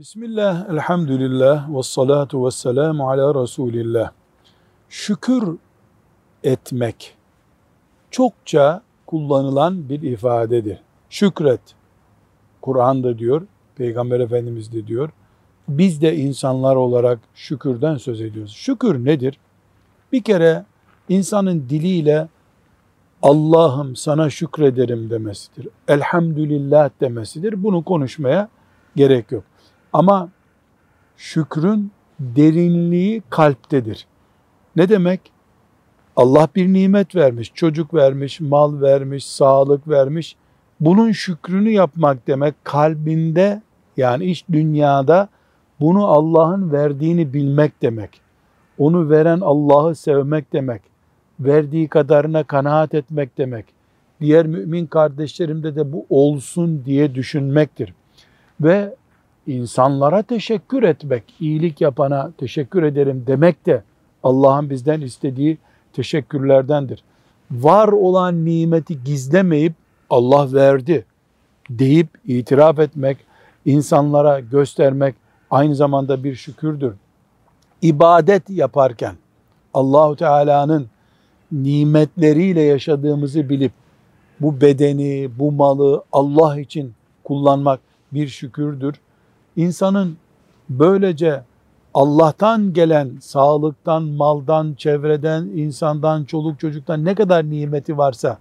Bismillah, elhamdülillah, ve salatu ve selamu ala Resulillah. Şükür etmek çokça kullanılan bir ifadedir. Şükret. Kur'an'da diyor, Peygamber Efendimiz de diyor. Biz de insanlar olarak şükürden söz ediyoruz. Şükür nedir? Bir kere insanın diliyle Allah'ım sana şükrederim demesidir. Elhamdülillah demesidir. Bunu konuşmaya gerek yok. Ama şükrün derinliği kalptedir. Ne demek? Allah bir nimet vermiş, çocuk vermiş, mal vermiş, sağlık vermiş. Bunun şükrünü yapmak demek kalbinde yani iç dünyada bunu Allah'ın verdiğini bilmek demek. Onu veren Allah'ı sevmek demek. Verdiği kadarına kanaat etmek demek. Diğer mümin kardeşlerimde de bu olsun diye düşünmektir. Ve insanlara teşekkür etmek, iyilik yapana teşekkür ederim demek de Allah'ın bizden istediği teşekkürlerdendir. Var olan nimeti gizlemeyip Allah verdi deyip itiraf etmek, insanlara göstermek aynı zamanda bir şükürdür. İbadet yaparken Allahu Teala'nın nimetleriyle yaşadığımızı bilip bu bedeni, bu malı Allah için kullanmak bir şükürdür. İnsanın böylece Allah'tan gelen sağlıktan, maldan, çevreden, insandan, çoluk çocuktan ne kadar nimeti varsa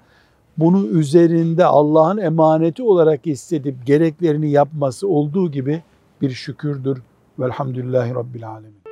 bunu üzerinde Allah'ın emaneti olarak hissedip gereklerini yapması olduğu gibi bir şükürdür. Velhamdülillahi Rabbil Alemin.